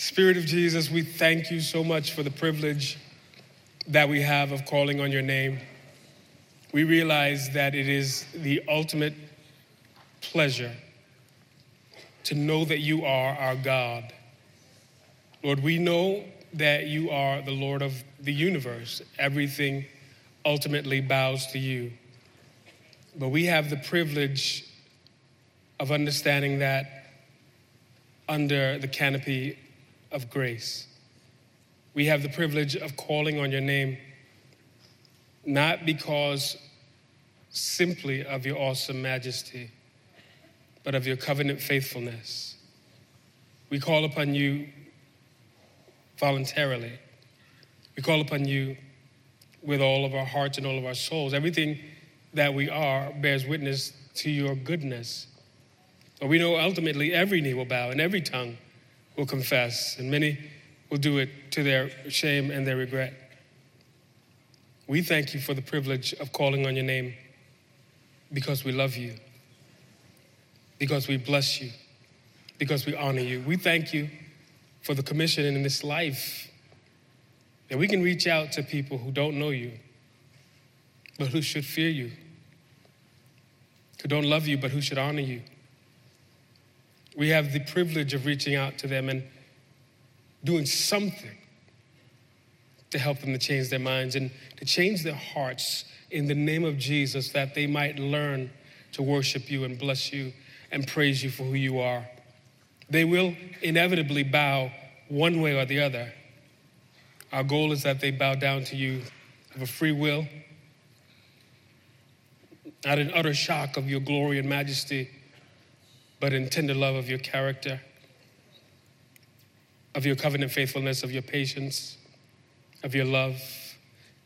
Spirit of Jesus, we thank you so much for the privilege that we have of calling on your name. We realize that it is the ultimate pleasure to know that you are our God. Lord, we know that you are the Lord of the universe. Everything ultimately bows to you. But we have the privilege of understanding that under the canopy of grace. We have the privilege of calling on your name, not because simply of your awesome majesty, but of your covenant faithfulness. We call upon you voluntarily. We call upon you with all of our hearts and all of our souls. Everything that we are bears witness to your goodness. But we know ultimately every knee will bow and every tongue will confess, and many will do it to their shame and their regret. We thank you for the privilege of calling on your name because we love you, because we bless you, because we honor you. We thank you for the commission in this life that we can reach out to people who don't know you, but who should fear you, who don't love you, but who should honor you. We have the privilege of reaching out to them and doing something to help them to change their minds and to change their hearts in the name of Jesus that they might learn to worship you and bless you and praise you for who you are. They will inevitably bow one way or the other. Our goal is that they bow down to you of a free will, not in utter shock of your glory and majesty, but in tender love of your character, of your covenant faithfulness, of your patience, of your love.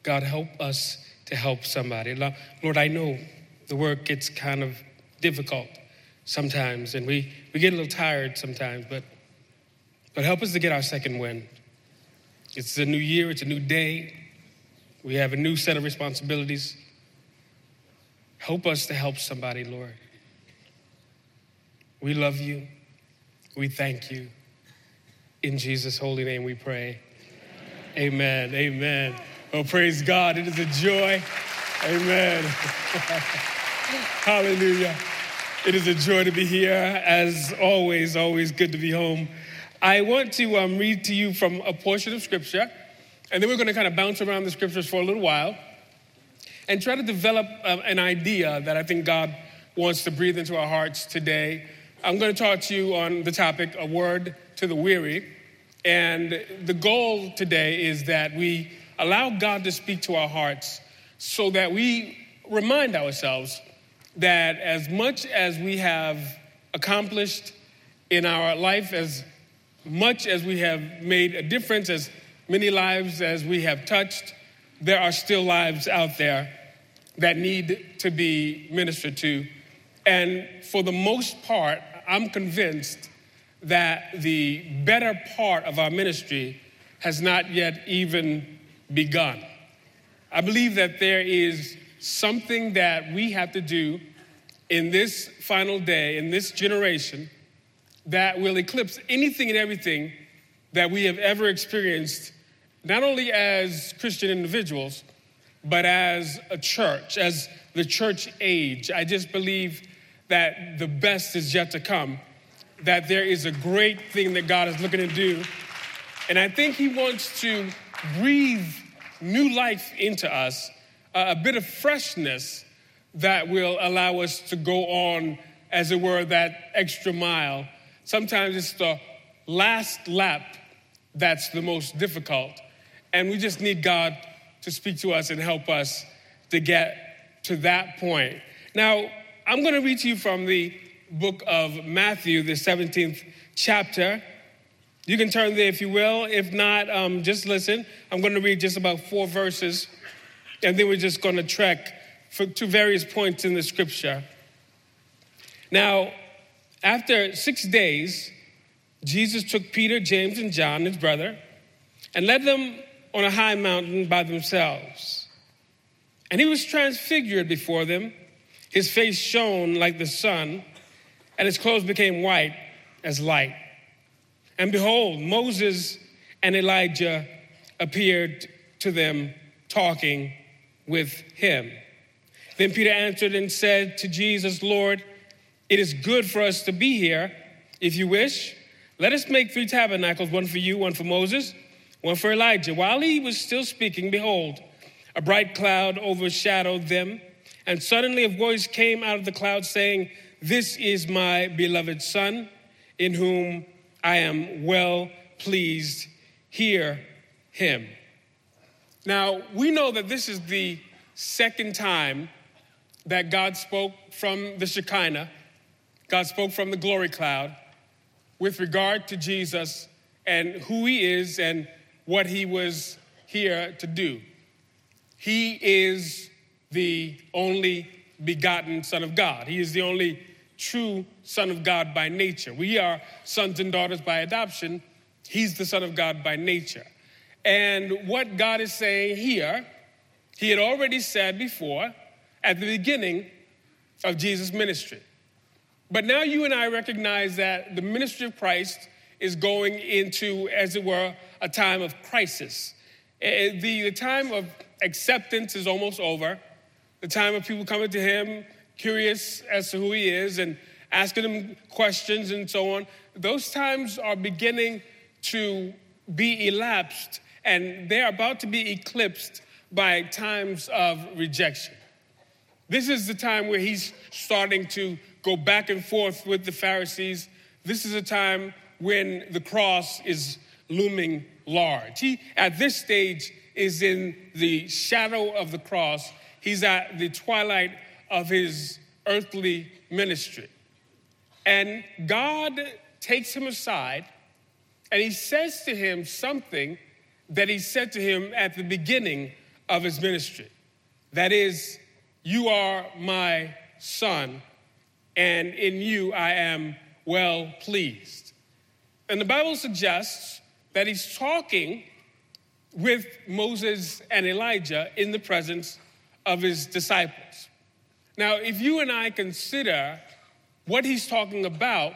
God, help us to help somebody. Lord, I know the work gets kind of difficult sometimes, and we, we get a little tired sometimes, but, but help us to get our second wind. It's a new year, it's a new day. We have a new set of responsibilities. Help us to help somebody, Lord. We love you. We thank you. In Jesus' holy name we pray. Amen. Amen. Oh, praise God. It is a joy. Amen. Hallelujah. It is a joy to be here. As always, always good to be home. I want to um, read to you from a portion of scripture, and then we're going to kind of bounce around the scriptures for a little while and try to develop uh, an idea that I think God wants to breathe into our hearts today. I'm going to talk to you on the topic, A Word to the Weary. And the goal today is that we allow God to speak to our hearts so that we remind ourselves that as much as we have accomplished in our life, as much as we have made a difference, as many lives as we have touched, there are still lives out there that need to be ministered to. And for the most part, I'm convinced that the better part of our ministry has not yet even begun. I believe that there is something that we have to do in this final day, in this generation, that will eclipse anything and everything that we have ever experienced, not only as Christian individuals, but as a church, as the church age. I just believe that the best is yet to come that there is a great thing that God is looking to do. And I think He wants to breathe new life into us, a bit of freshness that will allow us to go on, as it were, that extra mile. Sometimes it's the last lap that's the most difficult. And we just need God to speak to us and help us to get to that point. Now, I'm going to read to you from the book of Matthew, the 17th chapter. You can turn there if you will. If not, um, just listen. I'm going to read just about four verses, and then we're just going to trek for, to various points in the scripture. Now, after six days, Jesus took Peter, James, and John, his brother, and led them on a high mountain by themselves. And he was transfigured before them. His face shone like the sun and his clothes became white as light. And behold, Moses and Elijah appeared to them talking with him. Then Peter answered and said to Jesus, Lord, it is good for us to be here. If you wish, let us make three tabernacles one for you, one for Moses, one for Elijah. While he was still speaking, behold, a bright cloud overshadowed them, and suddenly a voice came out of the cloud saying, This is my beloved Son, in whom I am well pleased. Hear him. Now, we know that this is the second time that God spoke from the Shekinah, God spoke from the glory cloud with regard to Jesus and who he is and what he was here to do. He is the only begotten Son of God. He is the only true Son of God by nature. We are sons and daughters by adoption. He's the Son of God by nature. And what God is saying here, He had already said before at the beginning of Jesus' ministry. But now you and I recognize that the ministry of Christ is going into, as it were, a time of crisis. Eh, eh, the, the time of acceptance is almost over. The time of people coming to Him, curious as to who He is, and asking Him questions and so on, those times are beginning to be elapsed and they're about to be eclipsed by times of rejection. This is the time where he's starting to go back and forth with the Pharisees. This is a time when the cross is looming large. He, at this stage, is in the shadow of the cross. He's at the twilight of his earthly ministry. And God takes him aside and he says to him something that he said to him at the beginning of his ministry. That is, You are my son, and in you I am well pleased. And the Bible suggests that he's talking with Moses and Elijah in the presence of his disciples. Now, if you and I consider what he's talking about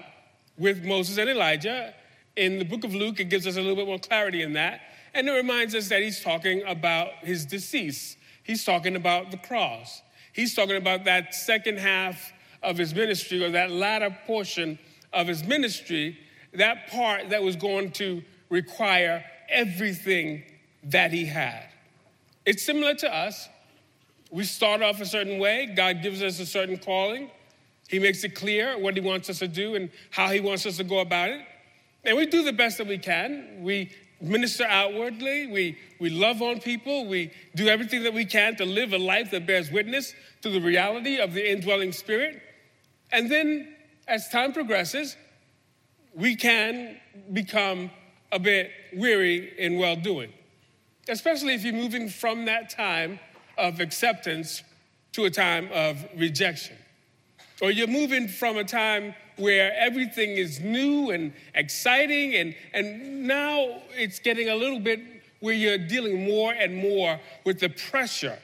with Moses and Elijah, in the book of Luke, it gives us a little bit more clarity in that. And it reminds us that he's talking about his decease. He's talking about the cross. He's talking about that second half of his ministry or that latter portion of his ministry, that part that was going to require everything that he had. It's similar to us. We start off a certain way, God gives us a certain calling. He makes it clear what he wants us to do and how he wants us to go about it. And we do the best that we can. We minister outwardly, we, we love on people, we do everything that we can to live a life that bears witness to the reality of the indwelling spirit. And then as time progresses, we can become a bit weary in well doing, especially if you're moving from that time of acceptance to a time of rejection. Or you're moving from a time where everything is new and exciting, and, and now it's getting a little bit where you're dealing more and more with the pressure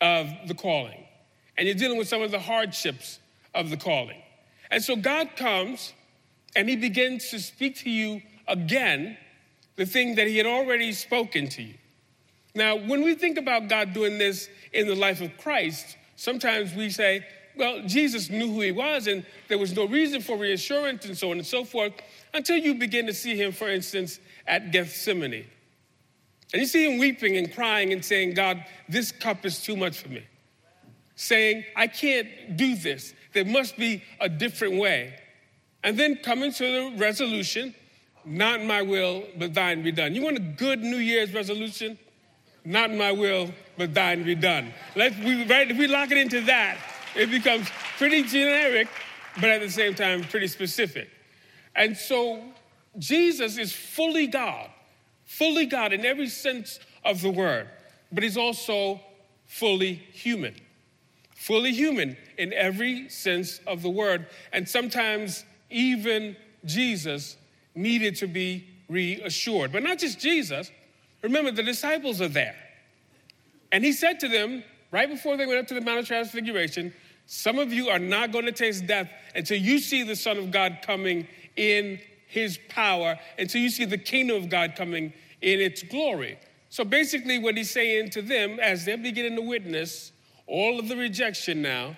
of the calling. And you're dealing with some of the hardships of the calling. And so God comes and He begins to speak to you again the thing that He had already spoken to you. Now, when we think about God doing this in the life of Christ, sometimes we say, well, Jesus knew who he was, and there was no reason for reassurance and so on and so forth until you begin to see him, for instance, at Gethsemane. And you see him weeping and crying and saying, God, this cup is too much for me. Saying, I can't do this. There must be a different way. And then coming to the resolution, not my will, but thine be done. You want a good New Year's resolution? Not my will, but thine be done. Let's, we, right, if we lock it into that, it becomes pretty generic, but at the same time, pretty specific. And so Jesus is fully God, fully God in every sense of the word, but he's also fully human. Fully human in every sense of the word. And sometimes even Jesus needed to be reassured. But not just Jesus. Remember, the disciples are there. And he said to them, right before they went up to the Mount of Transfiguration, some of you are not going to taste death until you see the Son of God coming in his power until you see the kingdom of God coming in its glory. So basically, what he's saying to them as they're beginning to witness all of the rejection now,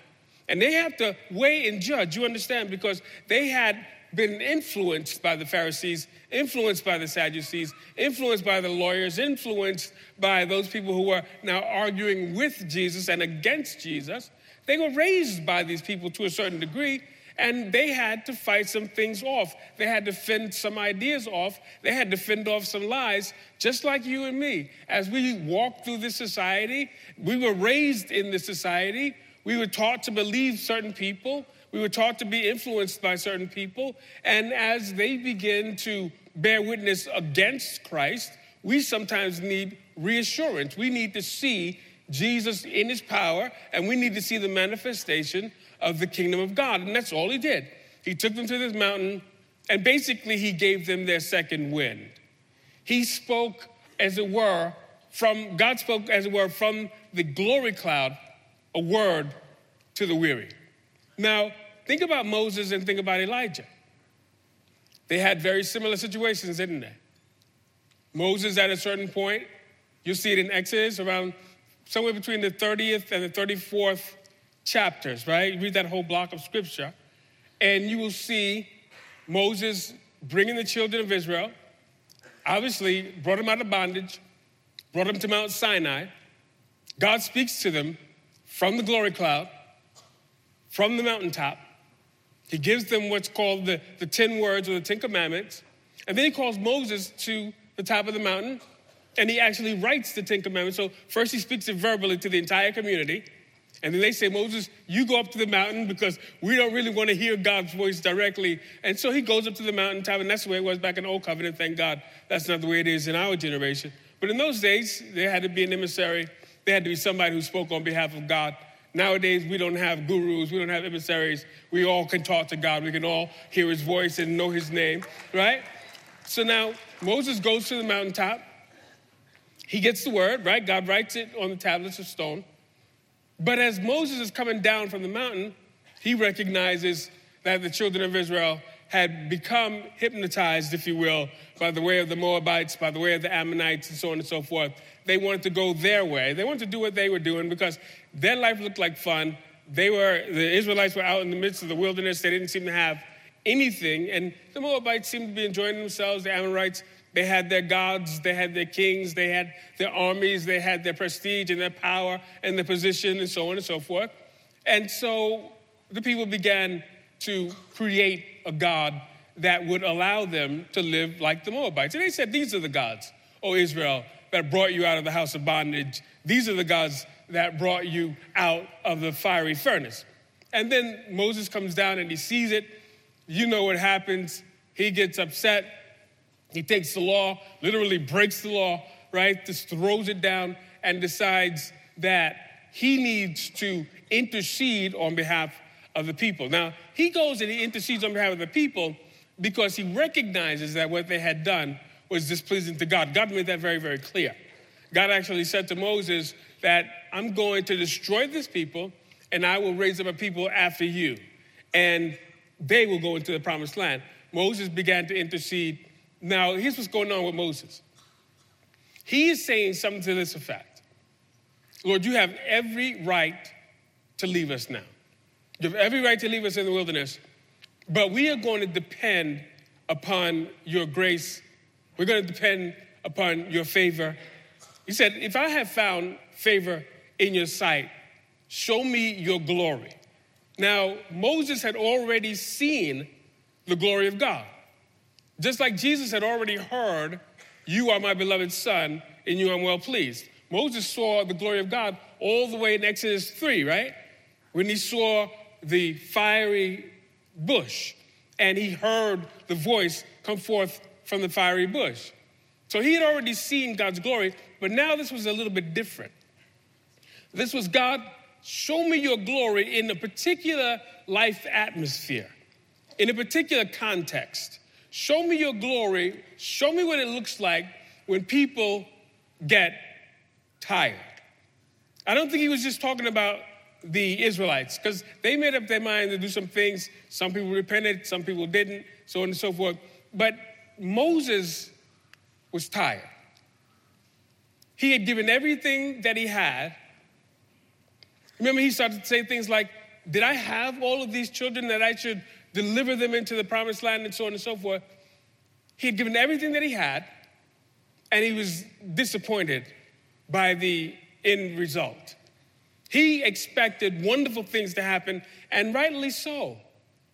and they have to weigh and judge, you understand, because they had been influenced by the Pharisees, influenced by the Sadducees, influenced by the lawyers, influenced by those people who are now arguing with Jesus and against Jesus. They were raised by these people to a certain degree, and they had to fight some things off. They had to fend some ideas off. They had to fend off some lies, just like you and me. As we walk through this society, we were raised in this society. We were taught to believe certain people. We were taught to be influenced by certain people. And as they begin to bear witness against Christ, we sometimes need reassurance. We need to see Jesus in his power, and we need to see the manifestation of the kingdom of God. And that's all he did. He took them to this mountain, and basically, he gave them their second wind. He spoke, as it were, from God spoke, as it were, from the glory cloud, a word to the weary. Now, think about Moses and think about Elijah. They had very similar situations, didn't they? Moses, at a certain point, you see it in Exodus around somewhere between the 30th and the 34th chapters, right? You read that whole block of scripture, and you will see Moses bringing the children of Israel, obviously brought them out of bondage, brought them to Mount Sinai. God speaks to them from the glory cloud, from the mountaintop. He gives them what's called the, the 10 words or the 10 commandments. And then he calls Moses to the top of the mountain and he actually writes the Ten Commandments. So first he speaks it verbally to the entire community. And then they say, Moses, you go up to the mountain because we don't really want to hear God's voice directly. And so he goes up to the mountaintop, and that's the way it was back in the Old Covenant. Thank God that's not the way it is in our generation. But in those days, there had to be an emissary, there had to be somebody who spoke on behalf of God. Nowadays, we don't have gurus, we don't have emissaries. We all can talk to God, we can all hear his voice and know his name, right? So now Moses goes to the mountaintop. He gets the word, right? God writes it on the tablets of stone. But as Moses is coming down from the mountain, he recognizes that the children of Israel had become hypnotized, if you will, by the way of the Moabites, by the way of the Ammonites, and so on and so forth. They wanted to go their way. They wanted to do what they were doing because their life looked like fun. They were, the Israelites were out in the midst of the wilderness. They didn't seem to have anything. And the Moabites seemed to be enjoying themselves. The Amorites they had their gods, they had their kings, they had their armies, they had their prestige and their power and their position, and so on and so forth. And so the people began to create a God that would allow them to live like the Moabites. And they said, These are the gods, O Israel, that brought you out of the house of bondage. These are the gods that brought you out of the fiery furnace. And then Moses comes down and he sees it. You know what happens. He gets upset. He takes the law, literally breaks the law, right? Just throws it down and decides that he needs to intercede on behalf of the people. Now, he goes and he intercedes on behalf of the people because he recognizes that what they had done was displeasing to God. God made that very, very clear. God actually said to Moses that I'm going to destroy this people and I will raise up a people after you, and they will go into the promised land. Moses began to intercede now, here's what's going on with Moses. He is saying something to this effect Lord, you have every right to leave us now. You have every right to leave us in the wilderness, but we are going to depend upon your grace. We're going to depend upon your favor. He said, If I have found favor in your sight, show me your glory. Now, Moses had already seen the glory of God. Just like Jesus had already heard, You are my beloved Son, and you I'm well pleased. Moses saw the glory of God all the way in Exodus 3, right? When he saw the fiery bush and he heard the voice come forth from the fiery bush. So he had already seen God's glory, but now this was a little bit different. This was God, show me your glory in a particular life atmosphere, in a particular context. Show me your glory. Show me what it looks like when people get tired. I don't think he was just talking about the Israelites because they made up their mind to do some things. Some people repented, some people didn't, so on and so forth. but Moses was tired. He had given everything that he had. Remember, he started to say things like, Did I have all of these children that I should deliver them into the promised land and so on and so forth? He had given everything that he had, and he was disappointed by the end result. He expected wonderful things to happen, and rightly so.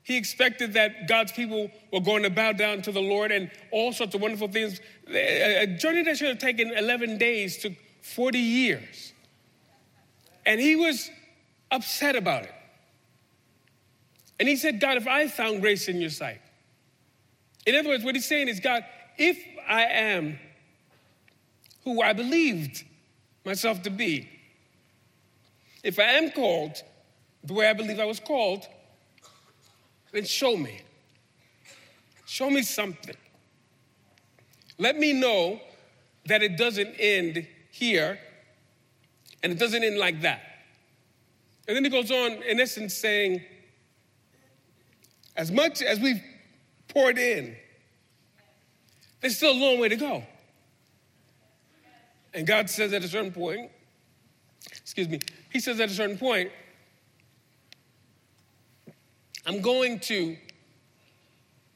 He expected that God's people were going to bow down to the Lord and all sorts of wonderful things. A journey that should have taken 11 days took 40 years. And he was upset about it. And he said, God, if I found grace in your sight, in other words, what he's saying is, God, if I am who I believed myself to be, if I am called the way I believe I was called, then show me. Show me something. Let me know that it doesn't end here and it doesn't end like that. And then he goes on, in essence, saying, as much as we've poured in, there's still a long way to go. And God says at a certain point, excuse me, he says at a certain point, I'm going to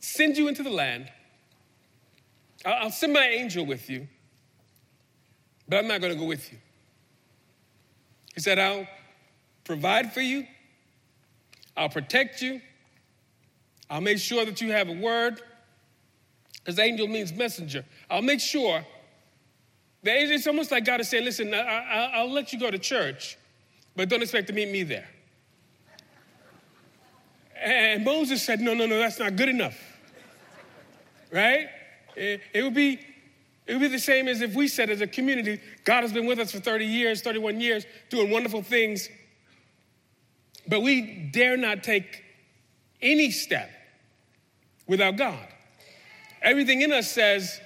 send you into the land. I'll send my angel with you, but I'm not going to go with you. He said, I'll provide for you, I'll protect you, I'll make sure that you have a word, because angel means messenger. I'll make sure it's almost like God is saying, listen, I, will let you go to church, but don't expect to meet me there. And Moses said, no, no, no, that's not good enough. Right? It, it would be it would be the same as if we said as a community, God has been with us for 30 years, 31 years, doing wonderful things, but we dare not take any step without God. Everything in us says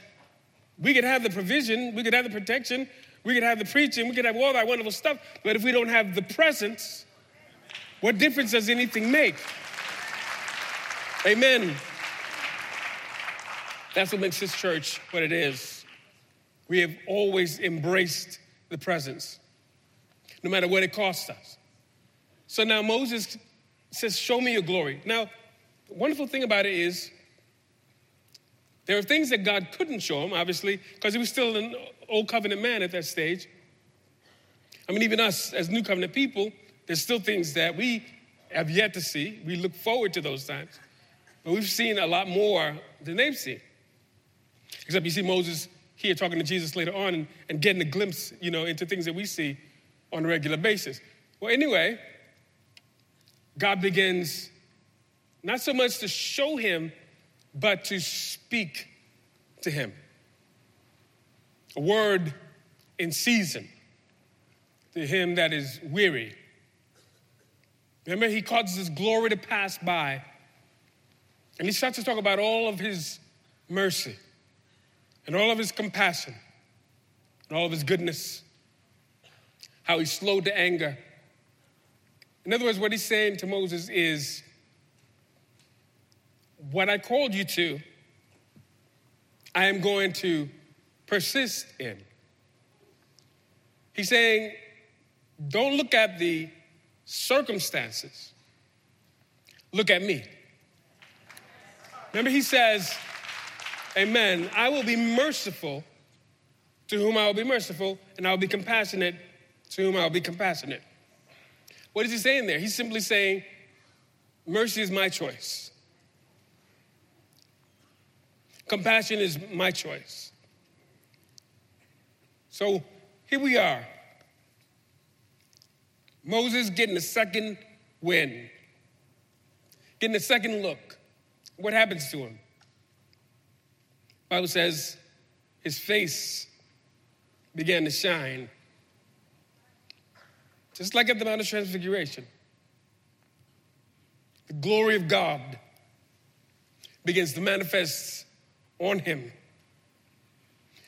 we could have the provision, we could have the protection, we could have the preaching, we could have all that wonderful stuff, but if we don't have the presence, what difference does anything make? Amen. That's what makes this church what it is. We have always embraced the presence, no matter what it costs us. So now Moses says, Show me your glory. Now, the wonderful thing about it is, there are things that God couldn't show him, obviously, because he was still an old covenant man at that stage. I mean, even us as new covenant people, there's still things that we have yet to see. We look forward to those times. But we've seen a lot more than they've seen. Except you see Moses here talking to Jesus later on and, and getting a glimpse, you know, into things that we see on a regular basis. Well, anyway, God begins not so much to show him, but to speak to him. A word in season to him that is weary. Remember, he causes his glory to pass by and he starts to talk about all of his mercy and all of his compassion and all of his goodness, how he's slowed to anger. In other words, what he's saying to Moses is, What I called you to, I am going to persist in. He's saying, Don't look at the circumstances, look at me. Remember, he says, Amen, I will be merciful to whom I will be merciful, and I will be compassionate to whom I will be compassionate. What is he saying there? He's simply saying, Mercy is my choice. Compassion is my choice. So here we are. Moses getting a second win, getting a second look. What happens to him? Bible says his face began to shine. Just like at the Mount of Transfiguration. The glory of God begins to manifest on him.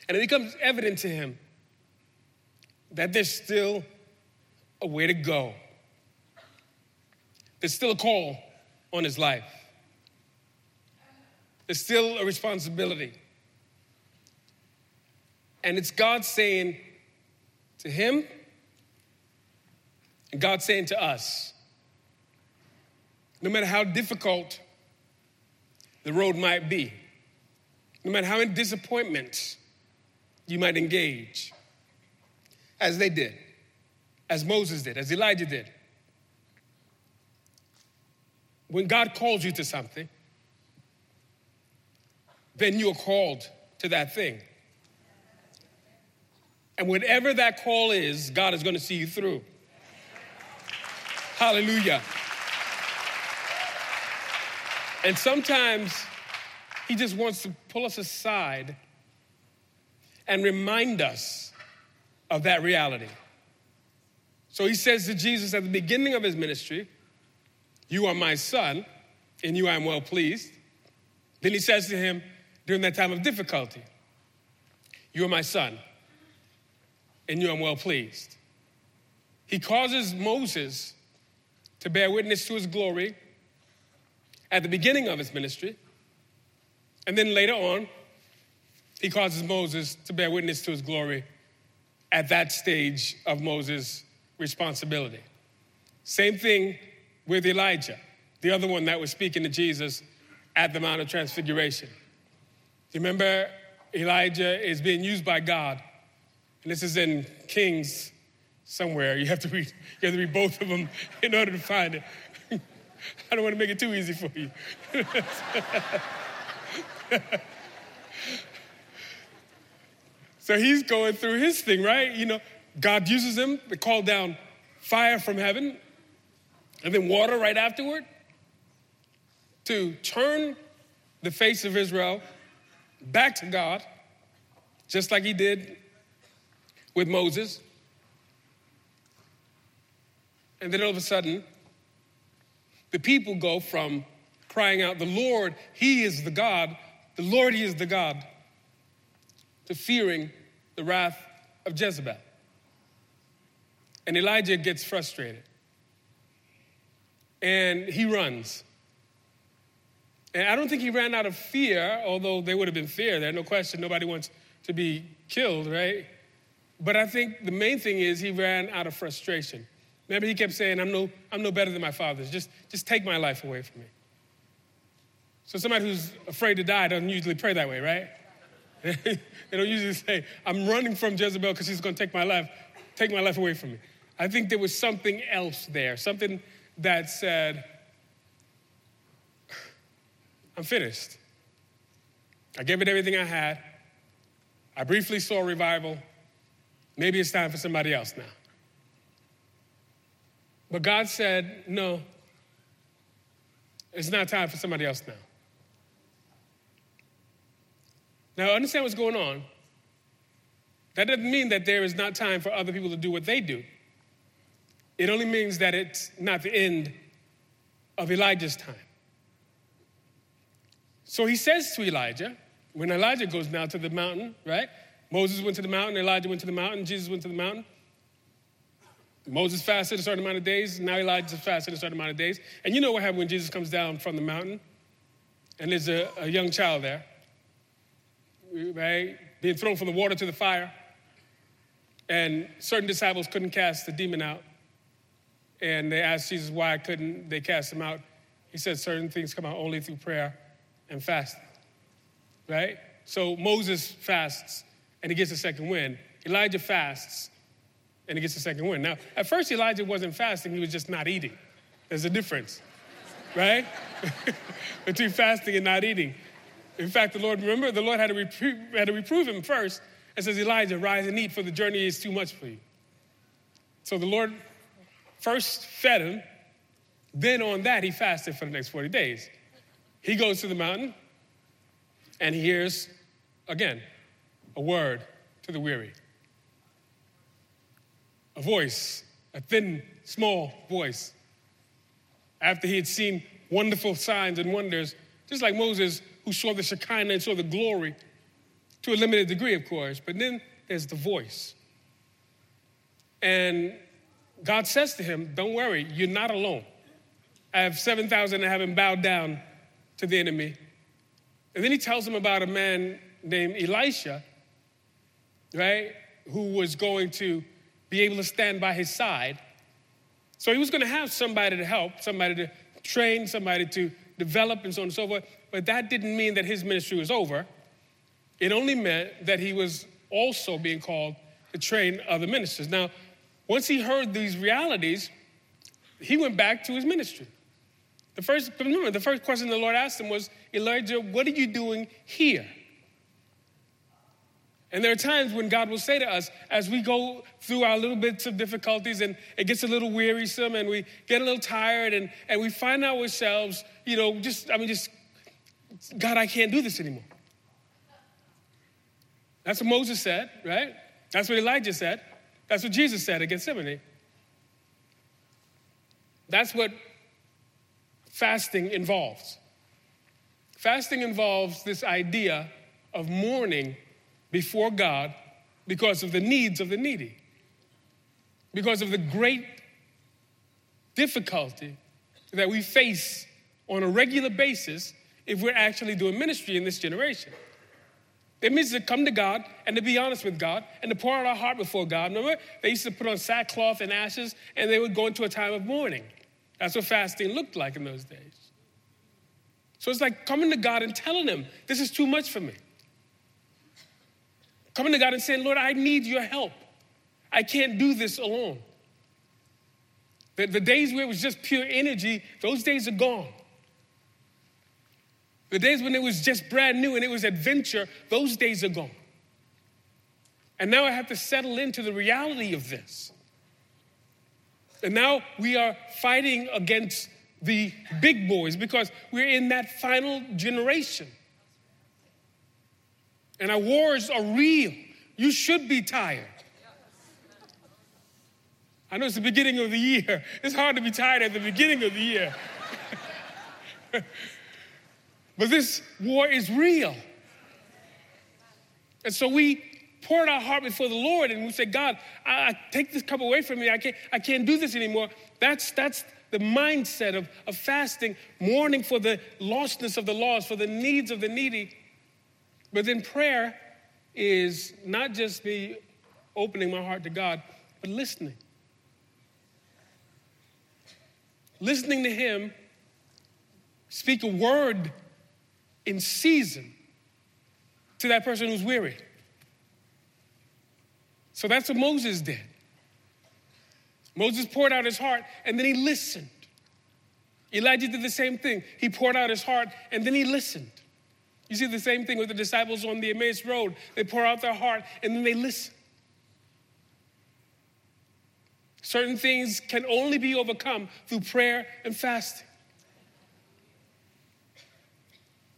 And it becomes evident to him that there's still a way to go. There's still a call on his life. There's still a responsibility. And it's God saying to him, and God saying to us, no matter how difficult the road might be, no matter how many disappointments you might engage, as they did, as Moses did, as Elijah did. When God calls you to something, then you are called to that thing. And whatever that call is, God is going to see you through. Hallelujah. And sometimes He just wants to pull us aside and remind us of that reality. So He says to Jesus at the beginning of His ministry, You are my son, and you I am well pleased. Then He says to him during that time of difficulty, You are my son and you I am well pleased. He causes Moses to bear witness to his glory at the beginning of his ministry. And then later on, he causes Moses to bear witness to his glory at that stage of Moses' responsibility. Same thing with Elijah, the other one that was speaking to Jesus at the Mount of Transfiguration. You Remember, Elijah is being used by God and this is in Kings somewhere. You have to read, you have to read both of them in order to find it. I don't want to make it too easy for you. so he's going through his thing, right? You know, God uses him to call down fire from heaven and then water right afterward to turn the face of Israel back to God, just like he did with Moses. And then all of a sudden, the people go from crying out, The Lord, He is the God, the Lord, He is the God, to fearing the wrath of Jezebel. And Elijah gets frustrated. And he runs. And I don't think he ran out of fear, although there would have been fear there, no question. Nobody wants to be killed, right? But I think the main thing is he ran out of frustration. Remember, he kept saying, I'm no, I'm no better than my fathers. Just, just take my life away from me. So somebody who's afraid to die doesn't usually pray that way, right? they don't usually say, I'm running from Jezebel because she's going to take my life, take my life away from me. I think there was something else there, something that said, I'm finished. I gave it everything I had. I briefly saw revival. Maybe it's time for somebody else now. But God said, no, it's not time for somebody else now. Now, understand what's going on. That doesn't mean that there is not time for other people to do what they do. It only means that it's not the end of Elijah's time. So he says to Elijah, when Elijah goes now to the mountain, right? Moses went to the mountain, Elijah went to the mountain, Jesus went to the mountain. Moses fasted a certain amount of days, now Elijah fasted a certain amount of days. And you know what happened when Jesus comes down from the mountain and there's a, a young child there, right? Being thrown from the water to the fire. And certain disciples couldn't cast the demon out. And they asked Jesus why couldn't they cast him out. He said certain things come out only through prayer and fasting, right? So Moses fasts and he gets a second win. Elijah fasts and he gets a second win. Now, at first, Elijah wasn't fasting, he was just not eating. There's a difference, right? Between fasting and not eating. In fact, the Lord, remember, the Lord had to, reprove, had to reprove him first and says, Elijah, rise and eat, for the journey is too much for you. So the Lord first fed him, then on that, he fasted for the next 40 days. He goes to the mountain and he hears again a word to the weary. A voice, a thin, small voice. After he had seen wonderful signs and wonders, just like Moses, who saw the Shekinah and saw the glory, to a limited degree, of course, but then there's the voice. And God says to him, Don't worry, you're not alone. I have 7,000 that haven't bowed down to the enemy And then he tells him about a man named Elisha, right, who was going to be able to stand by his side. So he was going to have somebody to help, somebody to train, somebody to develop, and so on and so forth. But that didn't mean that his ministry was over. It only meant that he was also being called to train other ministers. Now, once he heard these realities, he went back to his ministry. The first, remember, the first question the Lord asked him was, Elijah, what are you doing here? And there are times when God will say to us, as we go through our little bits of difficulties and it gets a little wearisome and we get a little tired and, and we find ourselves, you know, just, I mean, just, God, I can't do this anymore. That's what Moses said, right? That's what Elijah said. That's what Jesus said at Gethsemane. That's what fasting involves. Fasting involves this idea of mourning before God because of the needs of the needy, because of the great difficulty that we face on a regular basis if we're actually doing ministry in this generation. It means to come to God and to be honest with God and to pour out our heart before God. Remember, they used to put on sackcloth and ashes and they would go into a time of mourning. That's what fasting looked like in those days. So it's like coming to God and telling Him, this is too much for me. Coming to God and saying, Lord, I need your help. I can't do this alone. The, the days where it was just pure energy, those days are gone. The days when it was just brand new and it was adventure, those days are gone. And now I have to settle into the reality of this. And now we are fighting against the big boys because we're in that final generation. And our wars are real. You should be tired. I know it's the beginning of the year. It's hard to be tired at the beginning of the year. but this war is real. And so we poured our heart before the Lord and we said, God, I, I, take this cup away from me. I can't, I can't do this anymore. That's, that's the mindset of, of fasting, mourning for the lostness of the lost, for the needs of the needy. But then prayer is not just me opening my heart to God, but listening. Listening to Him speak a word in season to that person who's weary. So that's what Moses did. Moses poured out his heart and then he listened. Elijah did the same thing. He poured out his heart and then he listened. You see the same thing with the disciples on the Emmaus Road. They pour out their heart and then they listen. Certain things can only be overcome through prayer and fasting.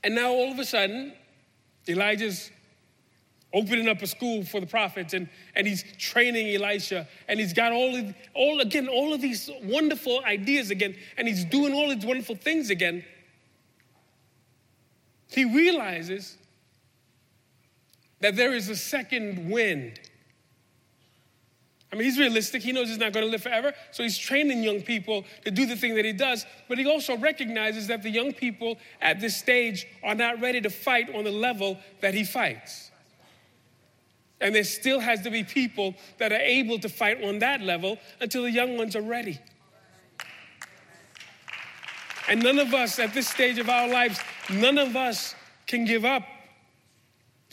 And now all of a sudden, Elijah's opening up a school for the prophets and, and he's training Elisha and he's got all of, all again all of these wonderful ideas again and he's doing all these wonderful things again he realizes that there is a second wind I mean, he's realistic. He knows he's not going to live forever. So he's training young people to do the thing that he does. But he also recognizes that the young people at this stage are not ready to fight on the level that he fights. And there still has to be people that are able to fight on that level until the young ones are ready. And none of us at this stage of our lives, none of us can give up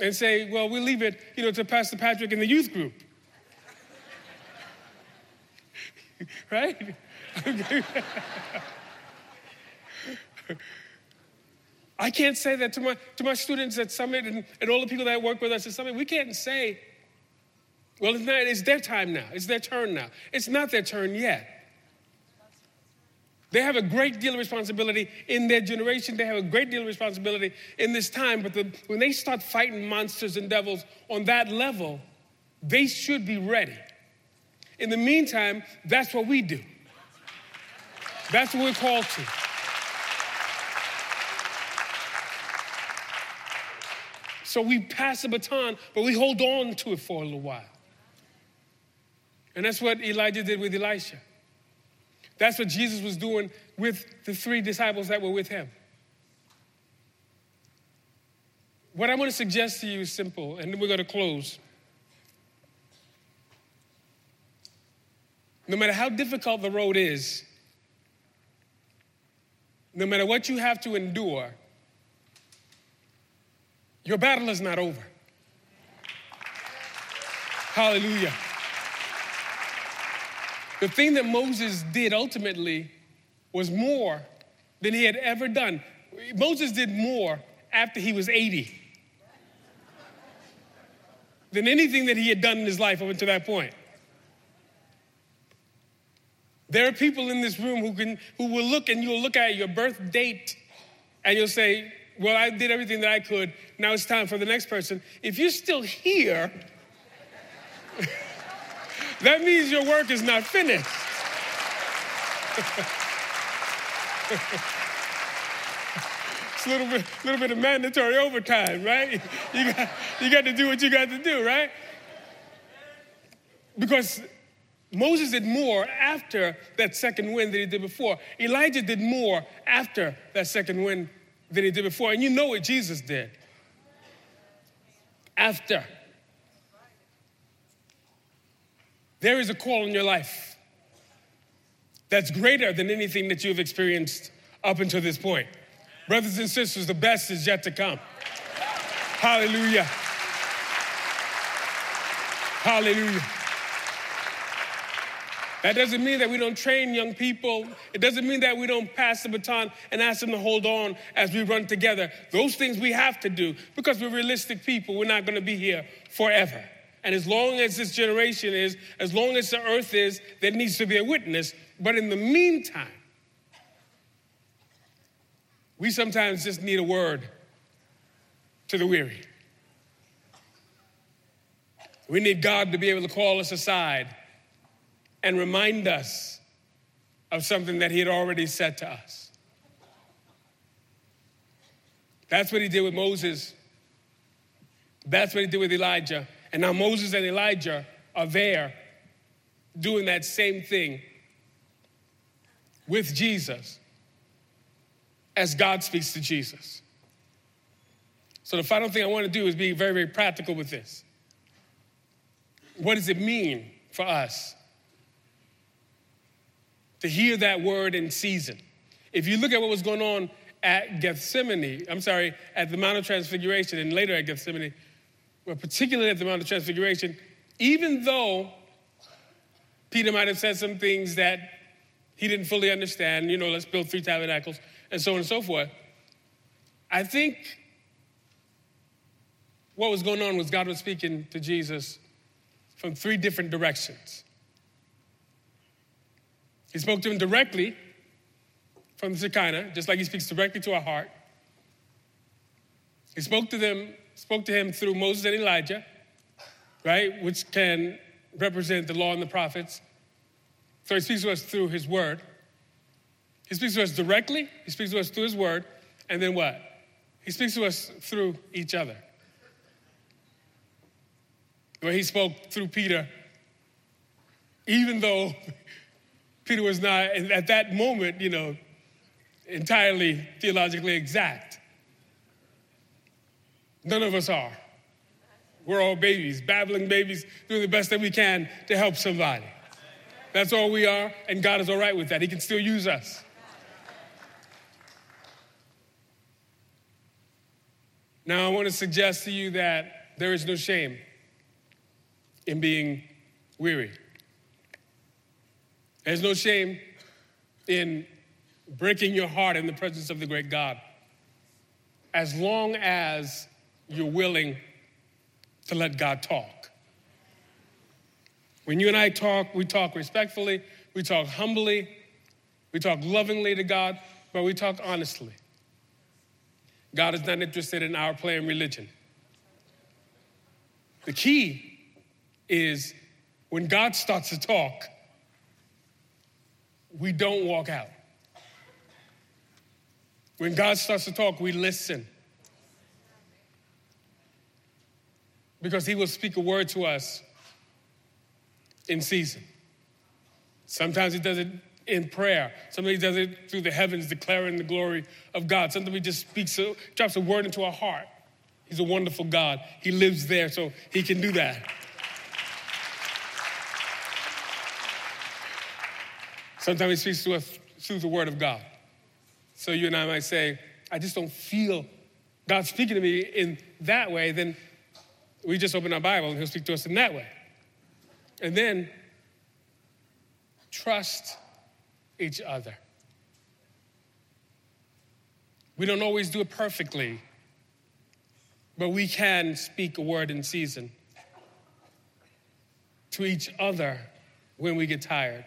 and say, well, we'll leave it, you know, to Pastor Patrick and the youth group. right? I can't say that to my, to my students at Summit and, and all the people that work with us at Summit. We can't say, well, it's, not, it's their time now. It's their turn now. It's not their turn yet. They have a great deal of responsibility in their generation. They have a great deal of responsibility in this time. But the, when they start fighting monsters and devils on that level, they should be ready. In the meantime, that's what we do. That's what we're called to. So we pass the baton, but we hold on to it for a little while. And that's what Elijah did with Elisha. That's what Jesus was doing with the three disciples that were with him. What I want to suggest to you is simple, and then we're going to close. No matter how difficult the road is, no matter what you have to endure, your battle is not over. Hallelujah. The thing that Moses did ultimately was more than he had ever done. Moses did more after he was 80 than anything that he had done in his life up until that point. There are people in this room who can who will look and you'll look at your birth date and you'll say, Well, I did everything that I could. Now it's time for the next person. If you're still here, that means your work is not finished. it's a little bit, little bit of mandatory overtime, right? You got, you got to do what you got to do, right? Because Moses did more after that second wind than he did before. Elijah did more after that second wind than he did before. And you know what Jesus did. After. There is a call in your life that's greater than anything that you've experienced up until this point. Brothers and sisters, the best is yet to come. Hallelujah. Hallelujah. That doesn't mean that we don't train young people. It doesn't mean that we don't pass the baton and ask them to hold on as we run together. Those things we have to do because we're realistic people. We're not going to be here forever. And as long as this generation is, as long as the earth is, there needs to be a witness. But in the meantime, we sometimes just need a word to the weary. We need God to be able to call us aside and remind us of something that he had already said to us. That's what he did with Moses. That's what he did with Elijah. And now Moses and Elijah are there doing that same thing with Jesus as God speaks to Jesus. So, the final thing I want to do is be very, very practical with this. What does it mean for us to hear that word in season. If you look at what was going on at Gethsemane, I'm sorry, at the Mount of Transfiguration and later at Gethsemane, particularly at the Mount of Transfiguration, even though Peter might have said some things that he didn't fully understand, you know, let's build three tabernacles and so on and so forth, I think what was going on was God was speaking to Jesus from three different directions. He spoke to him directly from the Shekinah, just like he speaks directly to our heart. He spoke to them, spoke to him through Moses and Elijah, right, which can represent the law and the prophets. So he speaks to us through his word. He speaks to us directly, he speaks to us through his word, and then what? He speaks to us through each other. Where he spoke through Peter, even though Peter was not, at that moment, you know, entirely theologically exact. None of us are. We're all babies, babbling babies, doing the best that we can to help somebody. That's all we are, and God is all right with that. He can still use us. Now, I want to suggest to you that there is no shame in being weary. There's no shame in breaking your heart in the presence of the great God as long as you're willing to let God talk. When you and I talk, we talk respectfully, we talk humbly, we talk lovingly to God, but we talk honestly. God is not interested in our playing religion. The key is when God starts to talk, we don't walk out. When God starts to talk, we listen. Because He will speak a word to us in season. Sometimes He does it in prayer. Sometimes He does it through the heavens, declaring the glory of God. Sometimes He just speaks, drops a word into our heart. He's a wonderful God. He lives there, so he can do that. Sometimes he speaks to us through the word of God. So you and I might say, I just don't feel God speaking to me in that way, then we just open our Bible and he'll speak to us in that way. And then trust each other. We don't always do it perfectly, but we can speak a word in season to each other when we get tired.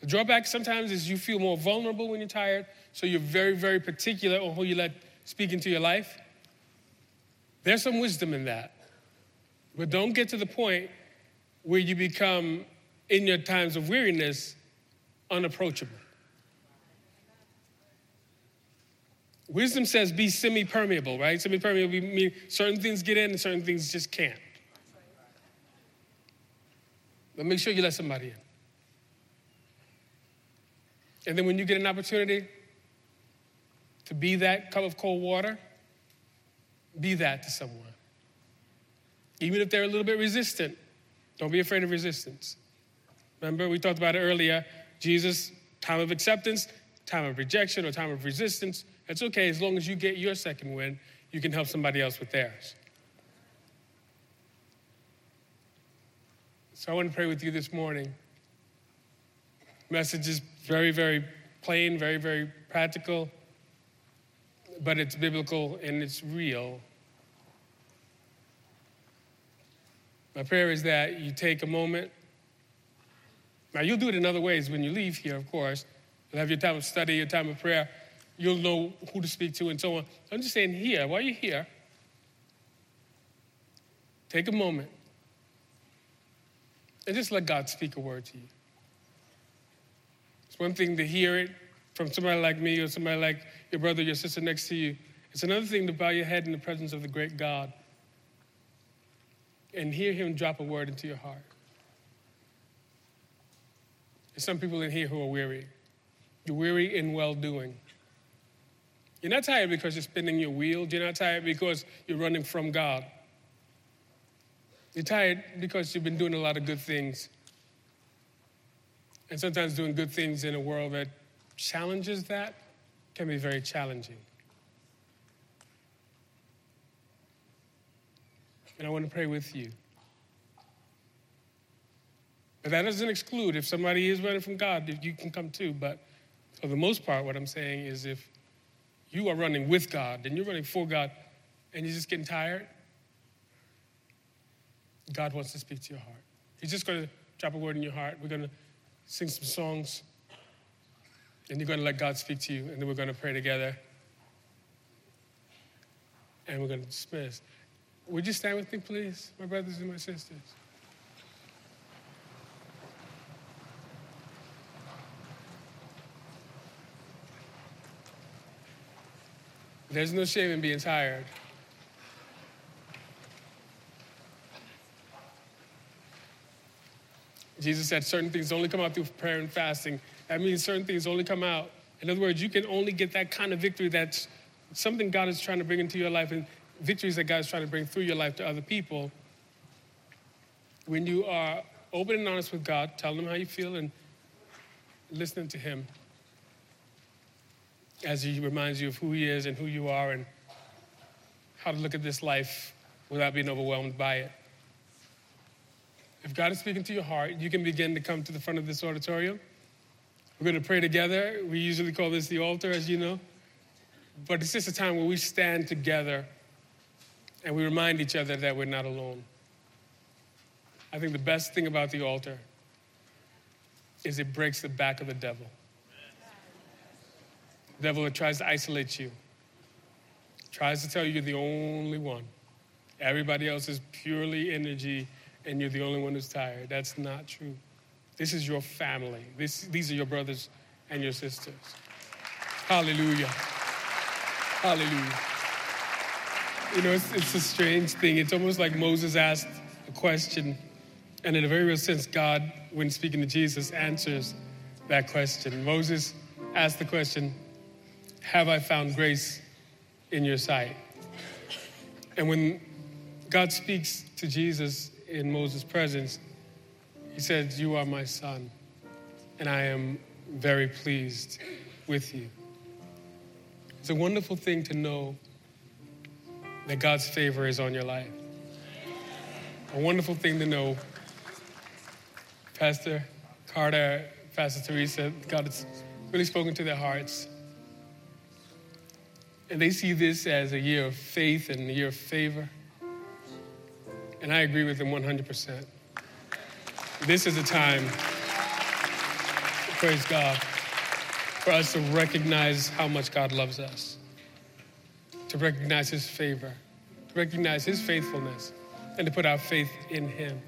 The drawback sometimes is you feel more vulnerable when you're tired, so you're very, very particular on who you let speak into your life. There's some wisdom in that. But don't get to the point where you become, in your times of weariness, unapproachable. Wisdom says be semi permeable, right? Semi permeable means certain things get in and certain things just can't. But make sure you let somebody in. And then when you get an opportunity to be that cup of cold water, be that to someone. Even if they're a little bit resistant, don't be afraid of resistance. Remember, we talked about it earlier Jesus, time of acceptance, time of rejection, or time of resistance. It's okay as long as you get your second win, you can help somebody else with theirs. So I want to pray with you this morning. Message is very, very plain, very, very practical, but it's biblical and it's real. My prayer is that you take a moment. Now, you'll do it in other ways when you leave here, of course. You'll have your time of study, your time of prayer. You'll know who to speak to and so on. I'm just saying, here, while you're here, take a moment and just let God speak a word to you. It's one thing to hear it from somebody like me or somebody like your brother, your sister next to you. It's another thing to bow your head in the presence of the great God and hear Him drop a word into your heart. There's some people in here who are weary. You're weary in well doing. You're not tired because you're spinning your wheels. You're not tired because you're running from God. You're tired because you've been doing a lot of good things and sometimes doing good things in a world that challenges that can be very challenging. And I want to pray with you. But that doesn't exclude if somebody is running from God, you can come too. But for the most part, what I'm saying is if you are running with God then you're running for God and you're just getting tired, God wants to speak to your heart. He's just going to drop a word in your heart. We're going to sing some songs, and you're going to let God speak to you, and then we're going to pray together, and we're going to dismiss. Would you stand with me, please, my brothers and my sisters? There's no shame in being tired. Jesus said certain things only come out through prayer and fasting. That means certain things only come out. In other words, you can only get that kind of victory that's something God is trying to bring into your life and victories that God is trying to bring through your life to other people. When you are open and honest with God, tell Him how you feel and listening to Him as He reminds you of who He is and who you are and how to look at this life without being overwhelmed by it. If God is speaking to your heart, you can begin to come to the front of this auditorium. We're going to pray together. We usually call this the altar, as you know. But it's just a time where we stand together and we remind each other that we're not alone. I think the best thing about the altar is it breaks the back of the devil. The devil that tries to isolate you, tries to tell you you're the only one. Everybody else is purely energy and you're the only one who's tired. That's not true. This is your family. This, these are your brothers and your sisters. Hallelujah. Hallelujah. You know, it's, it's a strange thing. It's almost like Moses asked a question, and in a very real sense, God, when speaking to Jesus, answers that question. Moses asked the question, Have I found grace in your sight? And when God speaks to Jesus in Moses' presence, he says, You are my son, and I am very pleased with you. It's a wonderful thing to know that God's favor is on your life. A wonderful thing to know. Pastor Carter, Pastor Teresa, God has really spoken to their hearts. And they see this as a year of faith and a year of favor. And I agree with them 100%. This is a time, praise God, for us to recognize how much God loves us, to recognize His favor, to recognize His faithfulness, and to put our faith in Him.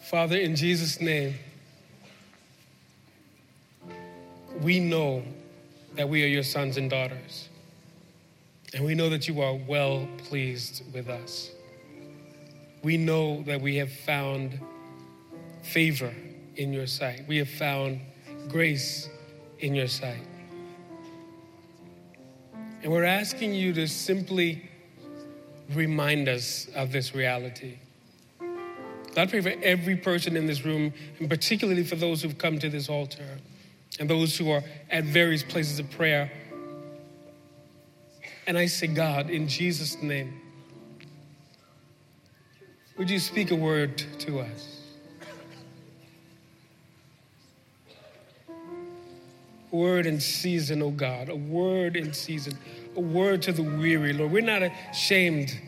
Father, in Jesus' name, we know that we are your sons and daughters. And we know that you are well pleased with us. We know that we have found favor in your sight. We have found grace in your sight. And we're asking you to simply remind us of this reality. God, I pray for every person in this room, and particularly for those who've come to this altar and those who are at various places of prayer. And I say, God, in Jesus' name, would you speak a word to us? Word in season, oh God, a word in season, a word to the weary, Lord. We're not ashamed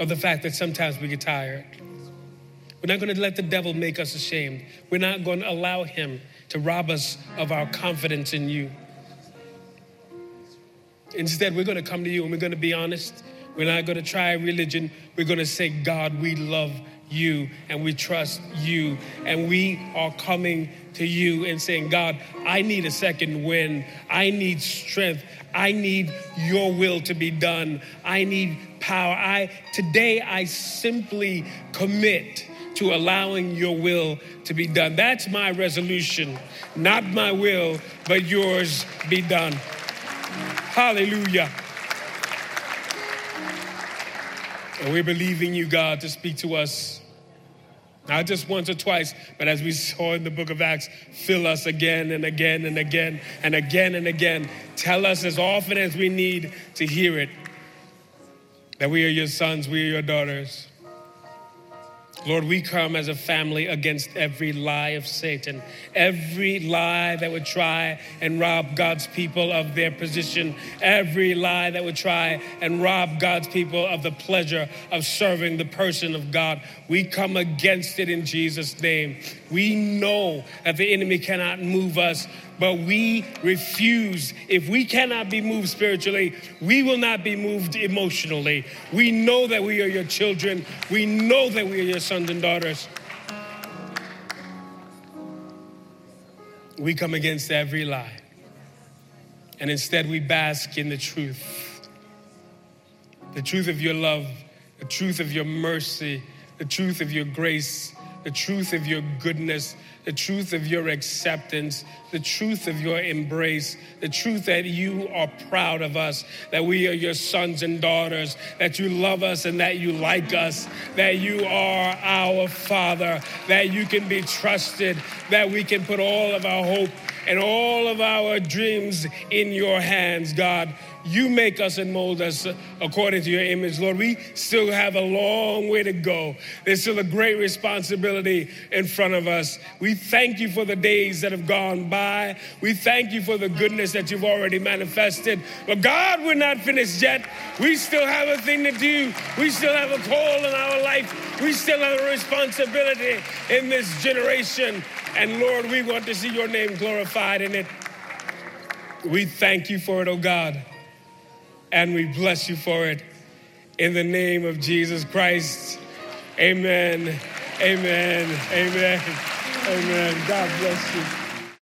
of the fact that sometimes we get tired. We're not going to let the devil make us ashamed. We're not going to allow him to rob us of our confidence in you. Instead, we're going to come to you and we're going to be honest. We're not going to try religion. We're going to say, God, we love you and we trust you. And we are coming to you and saying, God, I need a second wind. I need strength. I need your will to be done. I need power. I today I simply commit to allowing your will to be done. That's my resolution. Not my will, but yours be done. Hallelujah. And we're believing you, God, to speak to us. Not just once or twice, but as we saw in the book of Acts, fill us again and again and again and again and again. Tell us as often as we need to hear it that we are your sons, we are your daughters. Lord, we come as a family against every lie of Satan, every lie that would try and rob God's people of their position, every lie that would try and rob God's people of the pleasure of serving the person of God. We come against it in Jesus' name. We know that the enemy cannot move us but we refuse. If we cannot be moved spiritually, we will not be moved emotionally. We know that we are your children, we know that we are your sons and daughters. We come against every lie, and instead we bask in the truth the truth of your love, the truth of your mercy, the truth of your grace, the truth of your goodness, the truth of your acceptance, the truth of your embrace, the truth that you are proud of us, that we are your sons and daughters, that you love us and that you like us, that you are our Father, that you can be trusted, that we can put all of our hope and all of our dreams in your hands, God. You make us and mold us according to your image, Lord. We still have a long way to go. There's still a great responsibility in front of us. We thank you for the days that have gone by. We thank you for the goodness that you've already manifested. But God, we're not finished yet. We still have a thing to do. We still have a call in our life. We still have a responsibility in this generation. And Lord, we want to see your name glorified in it. We thank you for it, oh God and we bless you for it. In the name of Jesus Christ, amen, amen, amen, amen. God bless you.